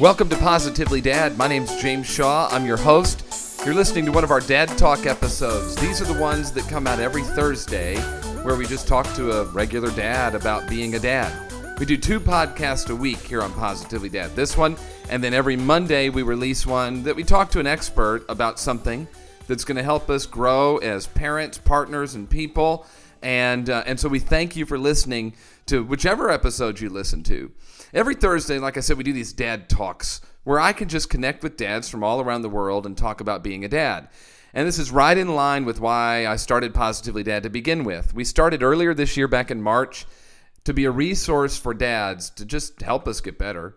Welcome to Positively Dad. My name's James Shaw. I'm your host. You're listening to one of our Dad Talk episodes. These are the ones that come out every Thursday where we just talk to a regular dad about being a dad. We do two podcasts a week here on Positively Dad. This one, and then every Monday we release one that we talk to an expert about something that's going to help us grow as parents, partners, and people. And, uh, and so we thank you for listening to whichever episode you listen to. Every Thursday, like I said, we do these dad talks where I can just connect with dads from all around the world and talk about being a dad. And this is right in line with why I started Positively Dad to begin with. We started earlier this year, back in March, to be a resource for dads to just help us get better.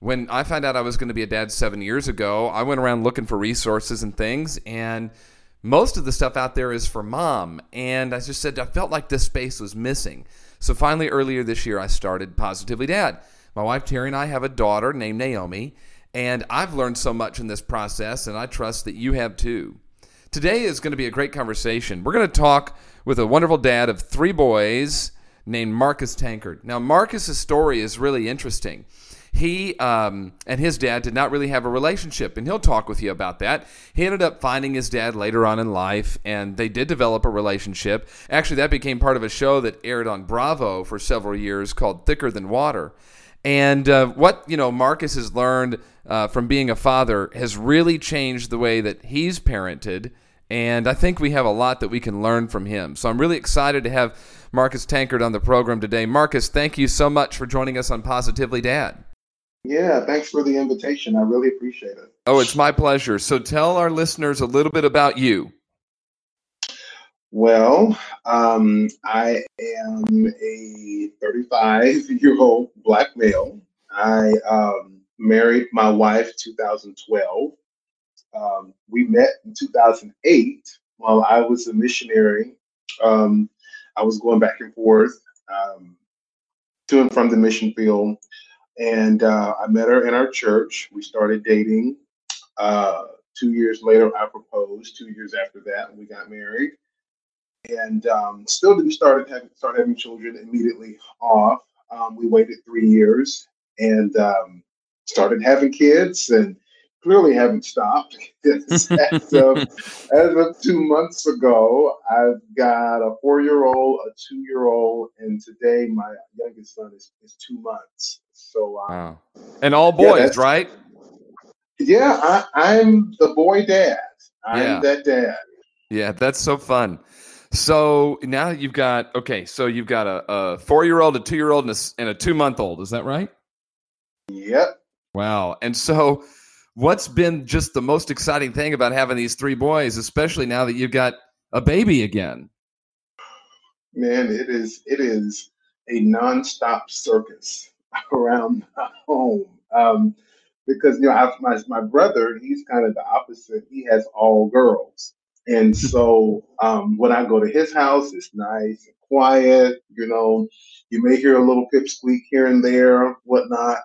When I found out I was going to be a dad seven years ago, I went around looking for resources and things, and most of the stuff out there is for mom. And I just said I felt like this space was missing. So finally, earlier this year, I started Positively Dad. My wife Terry and I have a daughter named Naomi, and I've learned so much in this process, and I trust that you have too. Today is going to be a great conversation. We're going to talk with a wonderful dad of three boys named Marcus Tankard. Now, Marcus's story is really interesting. He um, and his dad did not really have a relationship, and he'll talk with you about that. He ended up finding his dad later on in life, and they did develop a relationship. Actually, that became part of a show that aired on Bravo for several years called Thicker Than Water. And uh, what you know, Marcus has learned uh, from being a father has really changed the way that he's parented. And I think we have a lot that we can learn from him. So I'm really excited to have Marcus Tankard on the program today. Marcus, thank you so much for joining us on Positively Dad. Yeah, thanks for the invitation. I really appreciate it. Oh, it's my pleasure. So tell our listeners a little bit about you. Well, um, I am a 35 year old black male. I um, married my wife 2012. Um, we met in 2008 while I was a missionary. Um, I was going back and forth um, to and from the mission field and uh, I met her in our church. We started dating. Uh, two years later, I proposed. Two years after that, we got married, and um, still didn't start having start having children immediately off. Um, we waited three years and um, started having kids, and clearly haven't stopped. as, of, as of two months ago, I've got a four-year-old, a two-year-old, and today my youngest son is, is two months. So, um, wow. and all boys, yeah, right? Yeah, I, am the boy dad. I'm yeah. that dad. Yeah, that's so fun. So now you've got okay. So you've got a, a four-year-old, a two-year-old, and a, and a two-month-old. Is that right? Yep. Wow. And so, what's been just the most exciting thing about having these three boys, especially now that you've got a baby again? Man, it is it is a nonstop circus around my home. Um, because you know, I, my my brother, he's kind of the opposite. He has all girls, and so um, when I go to his house, it's nice and quiet. You know, you may hear a little pipsqueak here and there, whatnot.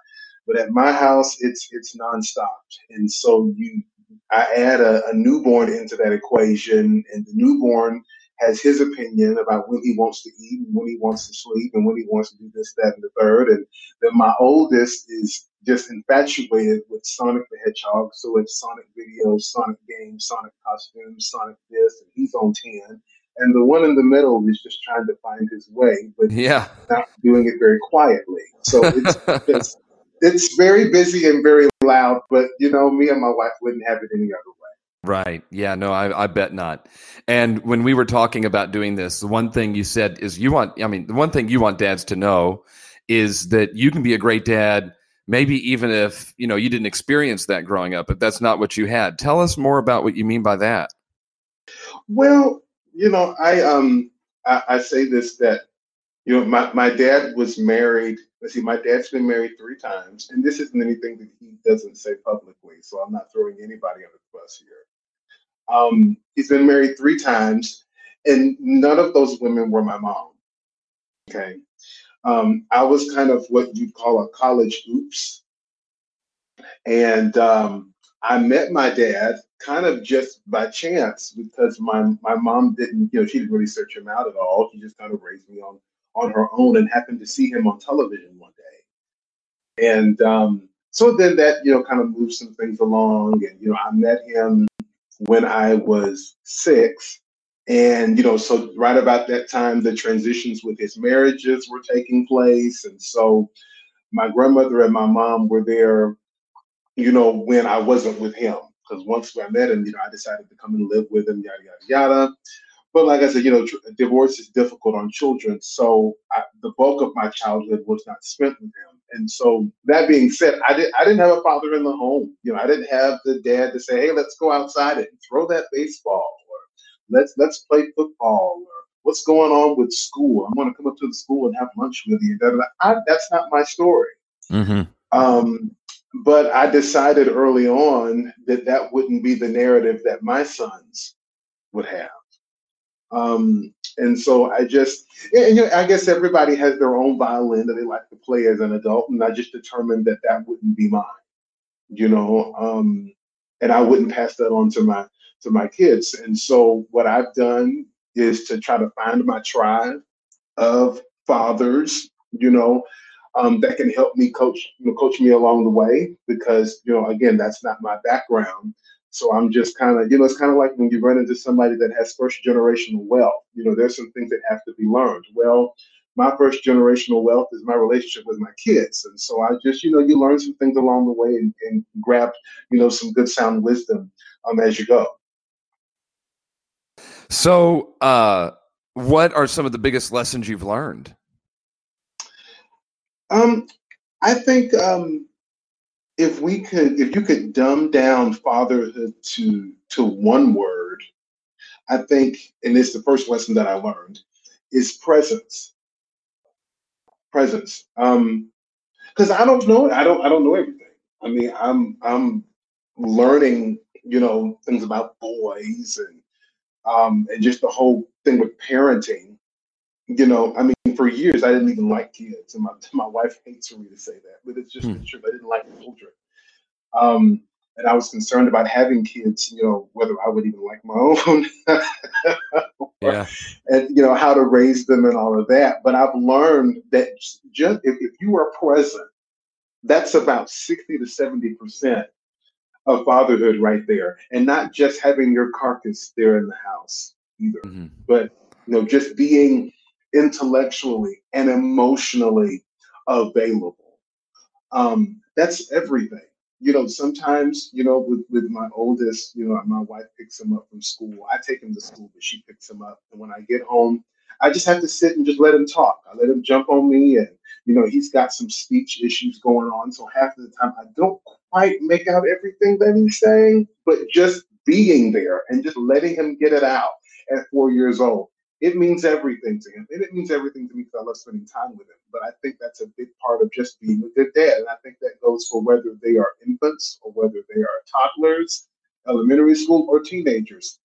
But at my house, it's it's nonstop, and so you, I add a, a newborn into that equation, and the newborn has his opinion about when he wants to eat and when he wants to sleep and when he wants to do this, that, and the third. And then my oldest is just infatuated with Sonic the Hedgehog. So it's Sonic videos, Sonic games, Sonic costumes, Sonic this, and he's on 10. And the one in the middle is just trying to find his way, but yeah, not doing it very quietly. So it's, it's, it's very busy and very loud, but you know, me and my wife wouldn't have it any other way. Right. Yeah. No, I, I bet not. And when we were talking about doing this, the one thing you said is you want, I mean, the one thing you want dads to know is that you can be a great dad, maybe even if, you know, you didn't experience that growing up, but that's not what you had. Tell us more about what you mean by that. Well, you know, I, um, I, I say this that, you know, my, my dad was married. Let's see, my dad's been married three times, and this isn't anything that he doesn't say publicly, so I'm not throwing anybody under the bus here. Um, he's been married three times, and none of those women were my mom. Okay. Um, I was kind of what you'd call a college oops. And um, I met my dad kind of just by chance because my, my mom didn't, you know, she didn't really search him out at all. She just kind of raised me on, on her own and happened to see him on television one day. And um, so then that you know kind of moved some things along, and you know I met him when I was six, and you know so right about that time the transitions with his marriages were taking place, and so my grandmother and my mom were there, you know, when I wasn't with him. Because once I met him, you know, I decided to come and live with him, yada yada yada. But like I said, you know, tr- divorce is difficult on children. So I, the bulk of my childhood was not spent with him. And so that being said, I did I didn't have a father in the home. You know, I didn't have the dad to say, "Hey, let's go outside and throw that baseball," "Let's let's play football," or "What's going on with school? I'm going to come up to the school and have lunch with you." I, that's not my story. Mm-hmm. Um, but I decided early on that that wouldn't be the narrative that my sons would have. Um, and so I just, and, you know, I guess everybody has their own violin that they like to play as an adult, and I just determined that that wouldn't be mine, you know, um, and I wouldn't pass that on to my to my kids. And so what I've done is to try to find my tribe of fathers, you know, um, that can help me coach, you know, coach me along the way because, you know, again, that's not my background. So I'm just kind of, you know, it's kind of like when you run into somebody that has first generational wealth. You know, there's some things that have to be learned. Well, my first generational wealth is my relationship with my kids, and so I just, you know, you learn some things along the way and, and grab, you know, some good sound wisdom um, as you go. So, uh, what are some of the biggest lessons you've learned? Um, I think um, if we could if you could dumb down fatherhood to to one word i think and it's the first lesson that i learned is presence. Presence. Um because i don't know i don't i don't know everything. I mean i'm i'm learning you know things about boys and um and just the whole thing with parenting you know i mean for years I didn't even like kids, and my my wife hates for me to say that, but it's just hmm. the truth. I didn't like children, um, and I was concerned about having kids. You know, whether I would even like my own, yeah, and you know how to raise them and all of that. But I've learned that just if, if you are present, that's about sixty to seventy percent of fatherhood right there, and not just having your carcass there in the house either, mm-hmm. but you know just being intellectually and emotionally available. Um, that's everything. You know, sometimes, you know, with, with my oldest, you know, my wife picks him up from school. I take him to school, but she picks him up. And when I get home, I just have to sit and just let him talk. I let him jump on me and, you know, he's got some speech issues going on. So half of the time I don't quite make out everything that he's saying, but just being there and just letting him get it out at four years old it means everything to him. And it means everything to me because I love spending time with him. But I think that's a big part of just being a good dad. And I think that goes for whether they are infants or whether they are toddlers, elementary school, or teenagers.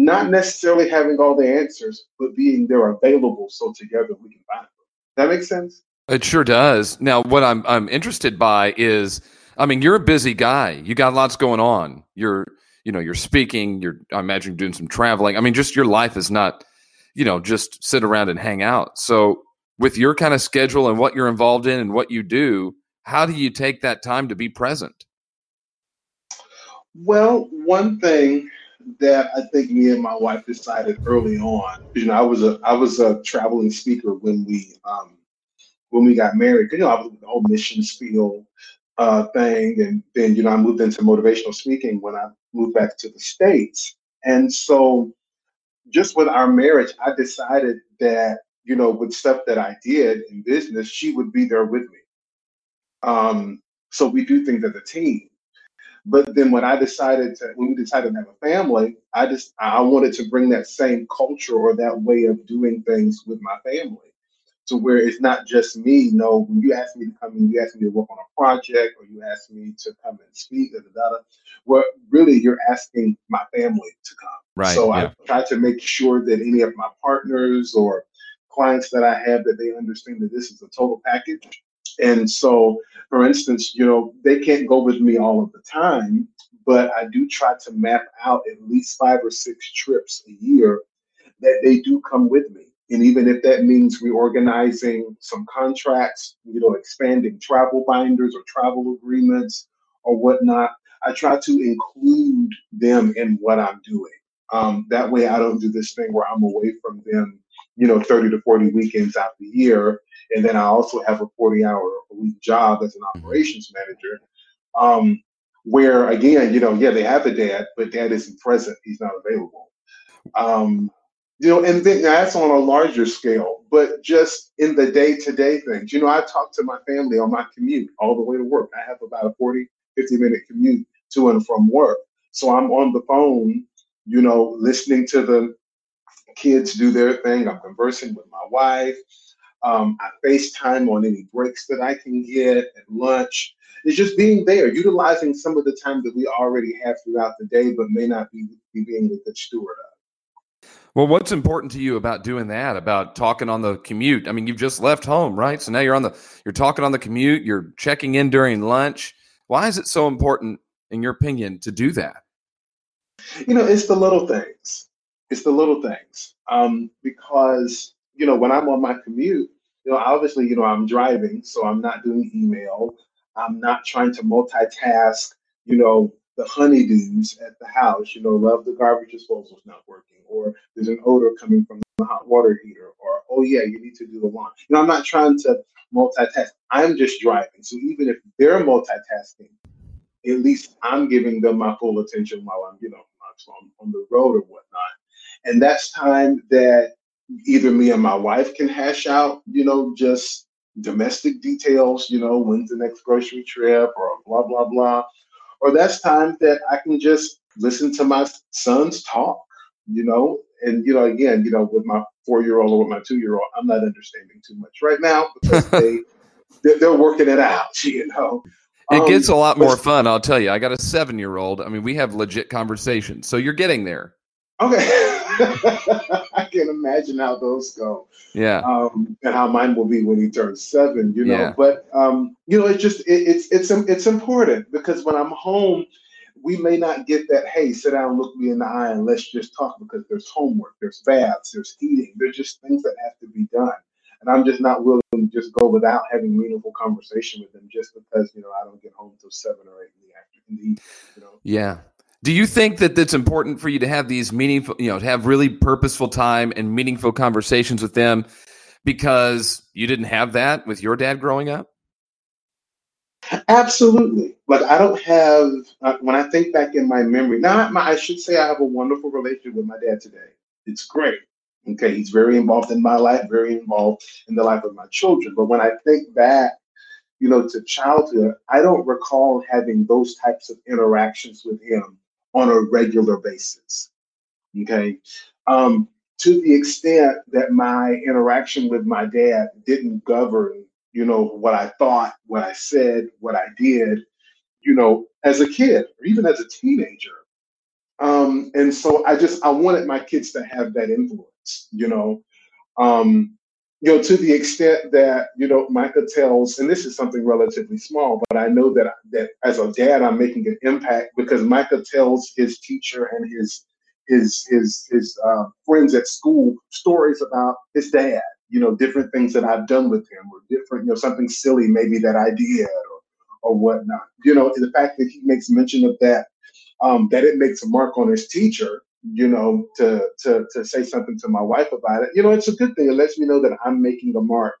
Not necessarily having all the answers, but being there available so together we can find them. That makes sense? It sure does. Now, what I'm I'm interested by is, I mean, you're a busy guy. You got lots going on. You're, you know, you're speaking. You're, I imagine, doing some traveling. I mean, just your life is not you know, just sit around and hang out. So, with your kind of schedule and what you're involved in and what you do, how do you take that time to be present? Well, one thing that I think me and my wife decided early on, you know, I was a I was a traveling speaker when we um, when we got married. You know, I was with the whole mission spiel uh, thing, and then you know I moved into motivational speaking when I moved back to the states, and so just with our marriage, I decided that, you know, with stuff that I did in business, she would be there with me. Um, so we do things as a team. But then when I decided to, when we decided to have a family, I just, I wanted to bring that same culture or that way of doing things with my family to where it's not just me. No, when you ask me to come in, you ask me to work on a project or you ask me to come and speak, da, da, da, well, really you're asking my family to come. Right. So yeah. I try to make sure that any of my partners or clients that I have that they understand that this is a total package. And so, for instance, you know, they can't go with me all of the time, but I do try to map out at least five or six trips a year that they do come with me And even if that means reorganizing some contracts, you know, expanding travel binders or travel agreements or whatnot, I try to include them in what I'm doing. Um, that way, I don't do this thing where I'm away from them, you know, 30 to 40 weekends out of the year. And then I also have a 40 hour a week job as an mm-hmm. operations manager. Um, where again, you know, yeah, they have a dad, but dad isn't present. He's not available. Um, you know, and then that's on a larger scale, but just in the day to day things. You know, I talk to my family on my commute all the way to work. I have about a 40, 50 minute commute to and from work. So I'm on the phone, you know, listening to the kids do their thing. I'm conversing with my wife. Um, I FaceTime on any breaks that I can get at lunch. It's just being there, utilizing some of the time that we already have throughout the day, but may not be, be being a good steward of. Well, what's important to you about doing that? About talking on the commute? I mean, you've just left home, right? So now you're on the you're talking on the commute. You're checking in during lunch. Why is it so important, in your opinion, to do that? You know, it's the little things. It's the little things. Um, because you know, when I'm on my commute, you know, obviously, you know, I'm driving, so I'm not doing email. I'm not trying to multitask, you know, the honeydews at the house, you know, love the garbage disposal's not working, or there's an odor coming from the hot water heater, or oh yeah, you need to do the lawn. You know, I'm not trying to multitask. I'm just driving. So even if they're multitasking, at least I'm giving them my full attention while I'm, you know, on, on the road or whatnot. And that's time that either me and my wife can hash out, you know, just domestic details, you know, when's the next grocery trip or blah, blah, blah. Or that's time that I can just listen to my sons talk, you know, and, you know, again, you know, with my four year old or with my two year old, I'm not understanding too much right now because they, they're working it out, you know. It gets um, a lot more fun, I'll tell you. I got a seven year old. I mean, we have legit conversations. So you're getting there. Okay. I can imagine how those go. Yeah. Um, and how mine will be when he turns seven, you know. Yeah. But um, you know, it's just it, it's it's it's important because when I'm home, we may not get that. Hey, sit down, look me in the eye, and let's just talk because there's homework, there's baths, there's eating, there's just things that have to be done. And I'm just not willing to just go without having meaningful conversation with them just because you know I don't get home till seven or eight in the afternoon. You know. Yeah. Do you think that it's important for you to have these meaningful, you know, to have really purposeful time and meaningful conversations with them because you didn't have that with your dad growing up? Absolutely. Like I don't have uh, when I think back in my memory. Now my, I should say I have a wonderful relationship with my dad today. It's great. Okay, he's very involved in my life, very involved in the life of my children. But when I think back, you know, to childhood, I don't recall having those types of interactions with him on a regular basis. Okay. Um, to the extent that my interaction with my dad didn't govern, you know, what I thought, what I said, what I did, you know, as a kid or even as a teenager. Um, and so I just I wanted my kids to have that influence, you know. Um, you know, to the extent that you know Micah tells, and this is something relatively small, but I know that that as a dad, I'm making an impact because Micah tells his teacher and his his his his uh, friends at school stories about his dad. You know, different things that I've done with him, or different, you know, something silly maybe that I did, or or whatnot. You know, the fact that he makes mention of that, um, that it makes a mark on his teacher you know, to to to say something to my wife about it. You know, it's a good thing. It lets me know that I'm making a mark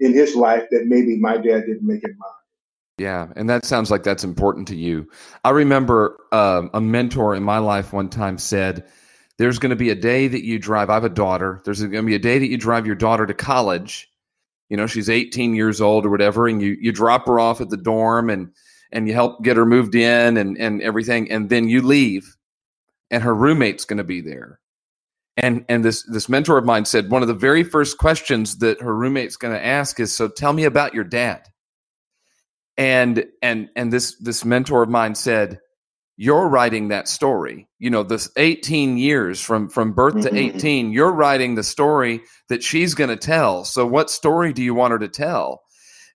in his life that maybe my dad didn't make in mine. Yeah, and that sounds like that's important to you. I remember um, a mentor in my life one time said, "There's going to be a day that you drive. I have a daughter. There's going to be a day that you drive your daughter to college. You know, she's 18 years old or whatever, and you you drop her off at the dorm and and you help get her moved in and and everything, and then you leave." And her roommate's going to be there. And and this this mentor of mine said one of the very first questions that her roommate's going to ask is, "So tell me about your dad." And and and this this mentor of mine said, "You're writing that story. You know, this 18 years from from birth mm-hmm. to 18, you're writing the story that she's going to tell. So what story do you want her to tell?"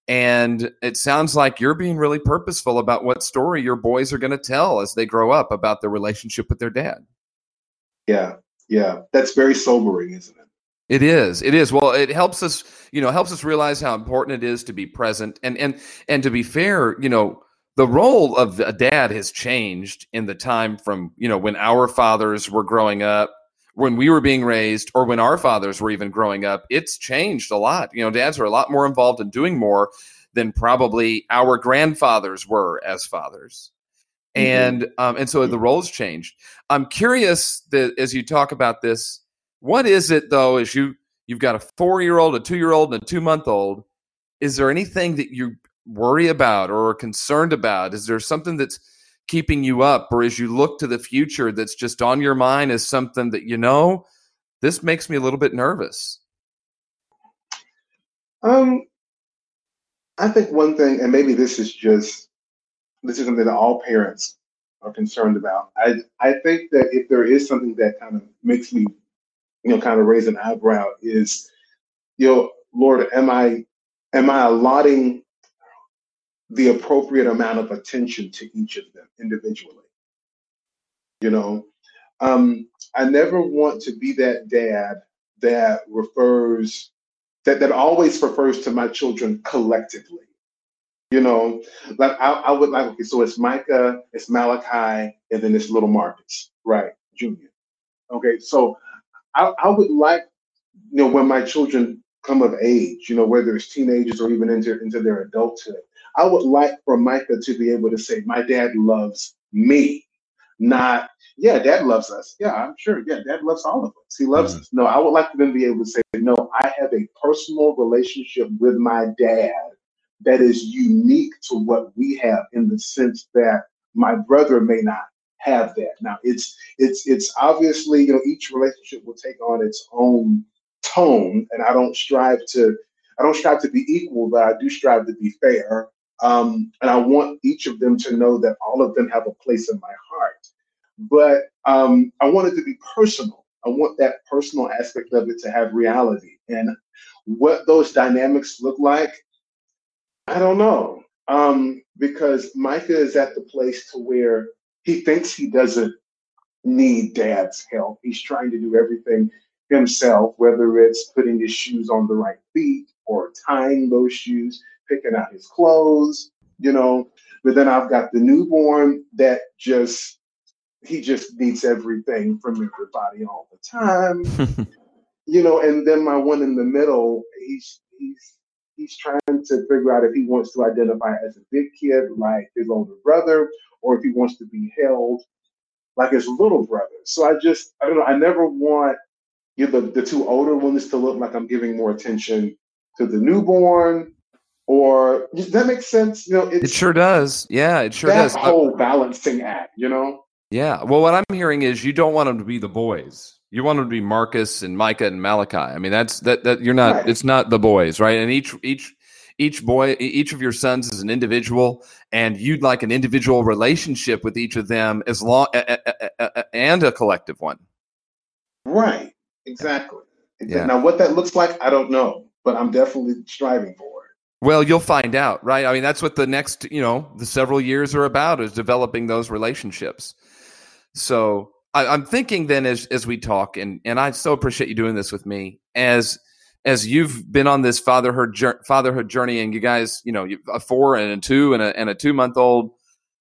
And it sounds like you're being really purposeful about what story your boys are going to tell as they grow up about their relationship with their dad. Yeah, yeah. That's very sobering, isn't it? It is. It is. Well, it helps us, you know, helps us realize how important it is to be present and and and to be fair, you know, the role of a dad has changed in the time from, you know, when our fathers were growing up, when we were being raised or when our fathers were even growing up. It's changed a lot. You know, dads are a lot more involved in doing more than probably our grandfathers were as fathers. Mm-hmm. And um, and so the roles changed. I'm curious that as you talk about this what is it though? Is you you've got a four year old, a two year old, and a two month old? Is there anything that you worry about or are concerned about? Is there something that's keeping you up, or as you look to the future, that's just on your mind as something that you know? This makes me a little bit nervous. Um, I think one thing, and maybe this is just this is something that all parents are concerned about. I I think that if there is something that kind of makes me you know, kind of raise an eyebrow is, you know, Lord, am I am I allotting the appropriate amount of attention to each of them individually? You know, um, I never want to be that dad that refers that that always refers to my children collectively. You know, like I, I would like okay, so it's Micah, it's Malachi, and then it's little Marcus, right, Junior. Okay, so I, I would like, you know, when my children come of age, you know, whether it's teenagers or even into, into their adulthood, I would like for Micah to be able to say, my dad loves me, not, yeah, dad loves us. Yeah, I'm sure. Yeah, dad loves all of us. He loves mm-hmm. us. No, I would like for them to be able to say, no, I have a personal relationship with my dad that is unique to what we have in the sense that my brother may not have that. Now it's it's it's obviously you know each relationship will take on its own tone, and I don't strive to I don't strive to be equal, but I do strive to be fair. Um, and I want each of them to know that all of them have a place in my heart. But um, I want it to be personal. I want that personal aspect of it to have reality. And what those dynamics look like, I don't know. Um, because Micah is at the place to where he thinks he doesn't need dad's help. He's trying to do everything himself, whether it's putting his shoes on the right feet or tying those shoes, picking out his clothes, you know. But then I've got the newborn that just he just needs everything from everybody all the time. you know, and then my one in the middle, he's he's he's trying to figure out if he wants to identify as a big kid like his older brother or if he wants to be held like his little brother. So I just, I don't know, I never want you know, the, the two older ones to look like I'm giving more attention to the newborn or does that make sense? You know, it sure does. Yeah, it sure that does. whole balancing act, you know? Yeah. Well, what I'm hearing is you don't want them to be the boys. You want them to be Marcus and Micah and Malachi. I mean, that's that that you're not. Right. It's not the boys, right? And each each each boy each of your sons is an individual and you'd like an individual relationship with each of them as long and a collective one right exactly yeah. now what that looks like i don't know but i'm definitely striving for well you'll find out right? I mean that's what the next you know the several years are about is developing those relationships. So I, i'm thinking then as as we talk and and i so appreciate you doing this with me as as you've been on this fatherhood fatherhood journey, and you guys, you know, a four and a two and a and a two month old,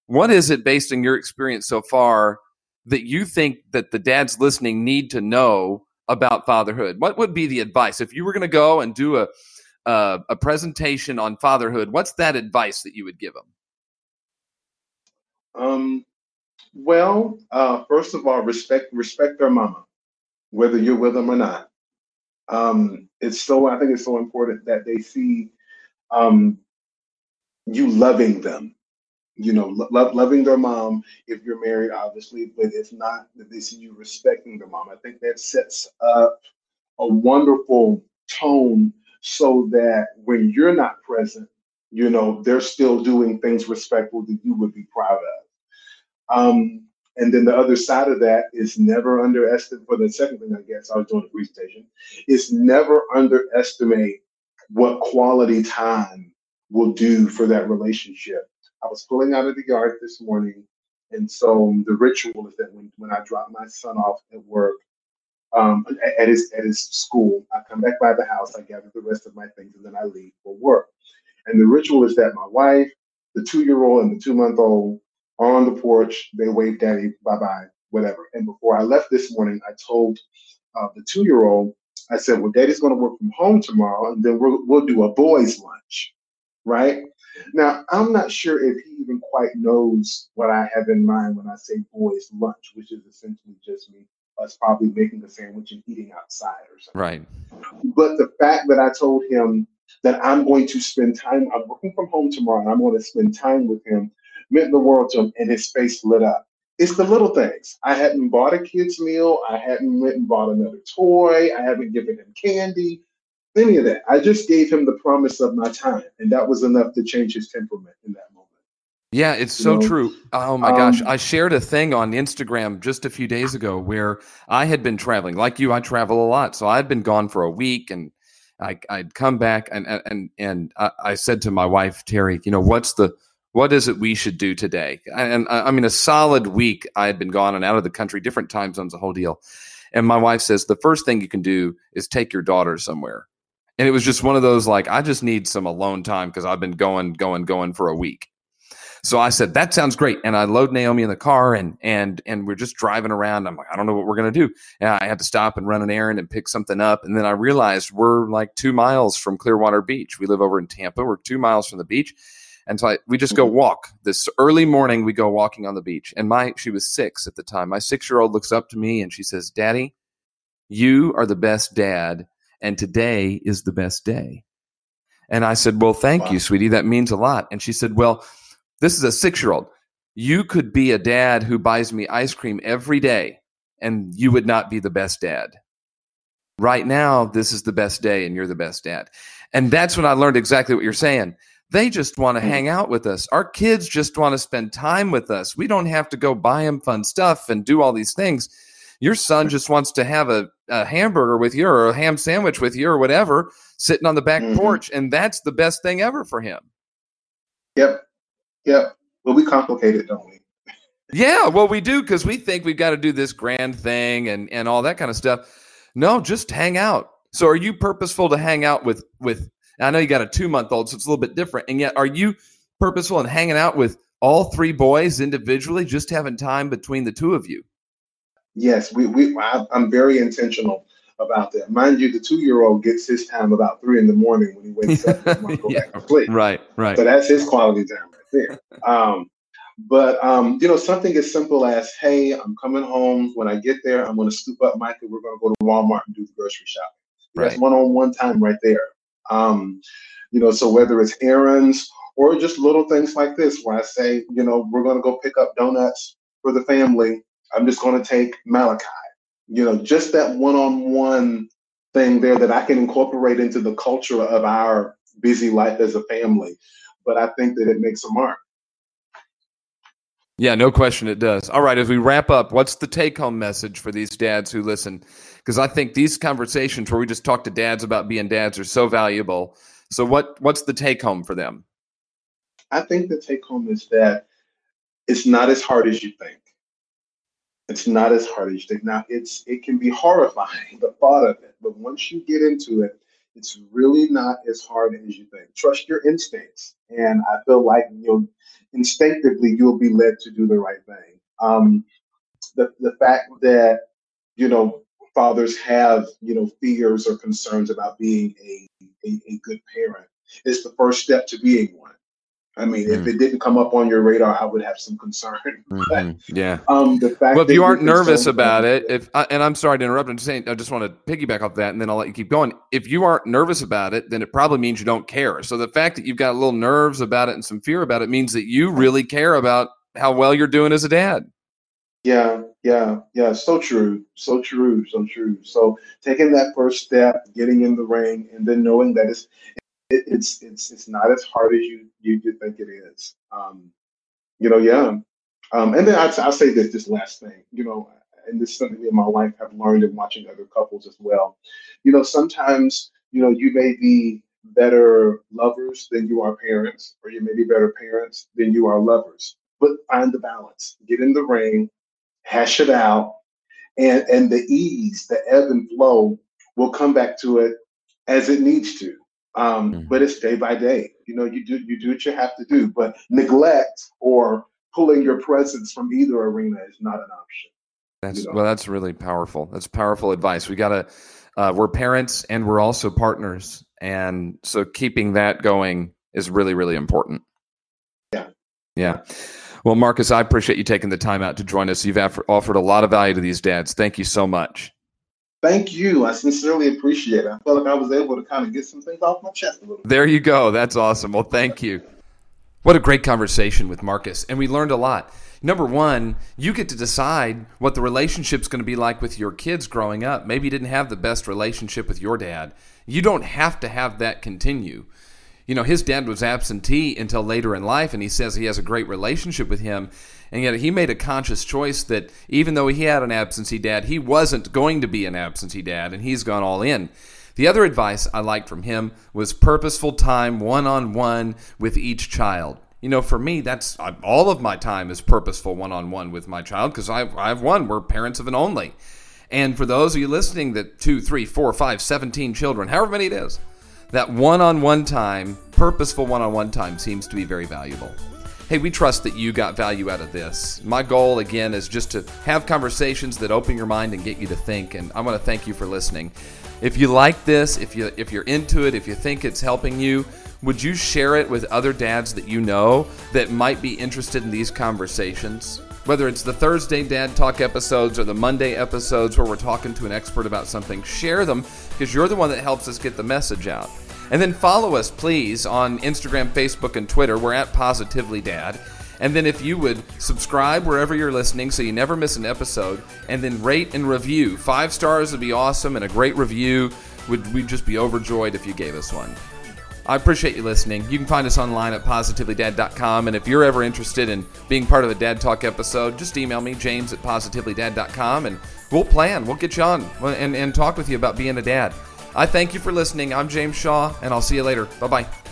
what is it based on your experience so far that you think that the dads listening need to know about fatherhood? What would be the advice? If you were going to go and do a uh, a presentation on fatherhood? What's that advice that you would give them? Um, well, uh, first of all, respect respect their mama, whether you're with them or not um, it's so I think it's so important that they see um, you loving them. You know, lo- loving their mom if you're married, obviously, but if not, that they see you respecting their mom. I think that sets up a wonderful tone so that when you're not present, you know, they're still doing things respectful that you would be proud of. Um, and then the other side of that is never underestimate. For the second thing, I guess I was doing a presentation, is never underestimate what quality time will do for that relationship. I was pulling out of the yard this morning, and so the ritual is that when, when I drop my son off at work, um, at his at his school. I come back by the house, I gather the rest of my things, and then I leave for work. And the ritual is that my wife, the two year old, and the two month old are on the porch. They wave daddy bye bye, whatever. And before I left this morning, I told uh, the two year old, I said, Well, daddy's going to work from home tomorrow, and then we'll, we'll do a boys' lunch, right? Now, I'm not sure if he even quite knows what I have in mind when I say boys' lunch, which is essentially just me, us probably making a sandwich and eating outside or something. Right. But the fact that I told him that I'm going to spend time, I'm working from home tomorrow, and I'm going to spend time with him meant the world to him, and his face lit up. It's the little things. I hadn't bought a kid's meal. I hadn't went and bought another toy. I haven't given him candy, any of that. I just gave him the promise of my time, and that was enough to change his temperament in that. Yeah, it's so know? true. Oh my um, gosh. I shared a thing on Instagram just a few days ago where I had been traveling. Like you, I travel a lot. So I'd been gone for a week and I, would come back and and and I said to my wife Terry, you know, what's the what is it we should do today? And I mean, a solid week I had been gone and out of the country, different time zones, the whole deal. And my wife says the first thing you can do is take your daughter somewhere. And it was just one of those like I just need some alone time because I've been going, going, going for a week. So I said, that sounds great. And I load Naomi in the car and and and we're just driving around. I'm like, I don't know what we're gonna do. And I had to stop and run an errand and pick something up. And then I realized we're like two miles from Clearwater Beach. We live over in Tampa. We're two miles from the beach. And so I, we just go mm-hmm. walk this early morning. We go walking on the beach. And my she was six at the time. My six year old looks up to me and she says, Daddy, you are the best dad, and today is the best day. And I said, Well, thank wow. you, sweetie. That means a lot. And she said, Well, this is a six year old. You could be a dad who buys me ice cream every day, and you would not be the best dad. Right now, this is the best day, and you're the best dad. And that's when I learned exactly what you're saying. They just want to mm. hang out with us. Our kids just want to spend time with us. We don't have to go buy them fun stuff and do all these things. Your son just wants to have a, a hamburger with you or a ham sandwich with you or whatever sitting on the back mm-hmm. porch. And that's the best thing ever for him. Yep. Yep. Well, we complicate it, don't we? yeah, well, we do because we think we've got to do this grand thing and and all that kind of stuff. No, just hang out. So, are you purposeful to hang out with with? I know you got a two month old, so it's a little bit different. And yet, are you purposeful in hanging out with all three boys individually, just having time between the two of you? Yes, we we I, I'm very intentional about that. Mind you, the two year old gets his time about three in the morning when he wakes up and go yeah, back to sleep. Right, right. So that's his quality time there. Um, but um, you know, something as simple as, "Hey, I'm coming home. When I get there, I'm going to scoop up Micah. We're going to go to Walmart and do the grocery shopping." Right. That's one-on-one time right there. Um, you know, so whether it's errands or just little things like this, where I say, you know, we're going to go pick up donuts for the family. I'm just going to take Malachi. You know, just that one-on-one thing there that I can incorporate into the culture of our busy life as a family but I think that it makes a mark. Yeah, no question it does. All right, as we wrap up, what's the take home message for these dads who listen? Because I think these conversations where we just talk to dads about being dads are so valuable. So what what's the take home for them? I think the take home is that it's not as hard as you think. It's not as hard as you think. Now it's it can be horrifying, the thought of it, but once you get into it, it's really not as hard as you think. Trust your instincts, and I feel like you'll instinctively you'll be led to do the right thing. Um, the the fact that you know fathers have you know fears or concerns about being a, a, a good parent is the first step to being one. I mean, mm. if it didn't come up on your radar, I would have some concern. Mm-hmm. yeah. Um, the fact well, if you aren't nervous about it, if and I'm sorry to interrupt, I'm just saying, I just want to piggyback off that, and then I'll let you keep going. If you aren't nervous about it, then it probably means you don't care. So the fact that you've got a little nerves about it and some fear about it means that you really care about how well you're doing as a dad. Yeah, yeah, yeah. So true, so true, so true. So taking that first step, getting in the ring, and then knowing that it's it, it's it's it's not as hard as you you, you think it is. Um, you know, yeah. Um, and then I, I'll say this this last thing. You know, and this is something that my wife have learned in watching other couples as well. You know, sometimes you know you may be better lovers than you are parents, or you may be better parents than you are lovers. But find the balance. Get in the ring, hash it out, and and the ease, the ebb and flow will come back to it as it needs to. Um, mm-hmm. But it's day by day. You know, you do you do what you have to do. But neglect or pulling your presence from either arena is not an option. That's you know? well, that's really powerful. That's powerful advice. We got to. Uh, we're parents and we're also partners, and so keeping that going is really really important. Yeah. Yeah. Well, Marcus, I appreciate you taking the time out to join us. You've offered a lot of value to these dads. Thank you so much. Thank you. I sincerely appreciate it. I felt like I was able to kind of get some things off my chest a little bit. There you go. That's awesome. Well, thank you. What a great conversation with Marcus. And we learned a lot. Number one, you get to decide what the relationship's going to be like with your kids growing up. Maybe you didn't have the best relationship with your dad. You don't have to have that continue you know, his dad was absentee until later in life, and he says he has a great relationship with him. And yet he made a conscious choice that even though he had an absentee dad, he wasn't going to be an absentee dad, and he's gone all in. The other advice I liked from him was purposeful time one on one with each child. You know, for me, that's all of my time is purposeful one on one with my child because I, I have one. We're parents of an only. And for those of you listening that two, three, four, five, 17 children, however many it is, that one on one time, purposeful one on one time, seems to be very valuable. Hey, we trust that you got value out of this. My goal, again, is just to have conversations that open your mind and get you to think. And I want to thank you for listening. If you like this, if you if you're into it, if you think it's helping you, would you share it with other dads that you know that might be interested in these conversations? Whether it's the Thursday Dad Talk episodes or the Monday episodes where we're talking to an expert about something, share them because you're the one that helps us get the message out. And then follow us, please, on Instagram, Facebook, and Twitter. We're at Positively Dad. And then if you would subscribe wherever you're listening so you never miss an episode, and then rate and review. Five stars would be awesome, and a great review would we'd just be overjoyed if you gave us one. I appreciate you listening. You can find us online at positivelydad.com. And if you're ever interested in being part of a Dad Talk episode, just email me, james at positivelydad.com, and we'll plan. We'll get you on and, and talk with you about being a dad. I thank you for listening. I'm James Shaw, and I'll see you later. Bye bye.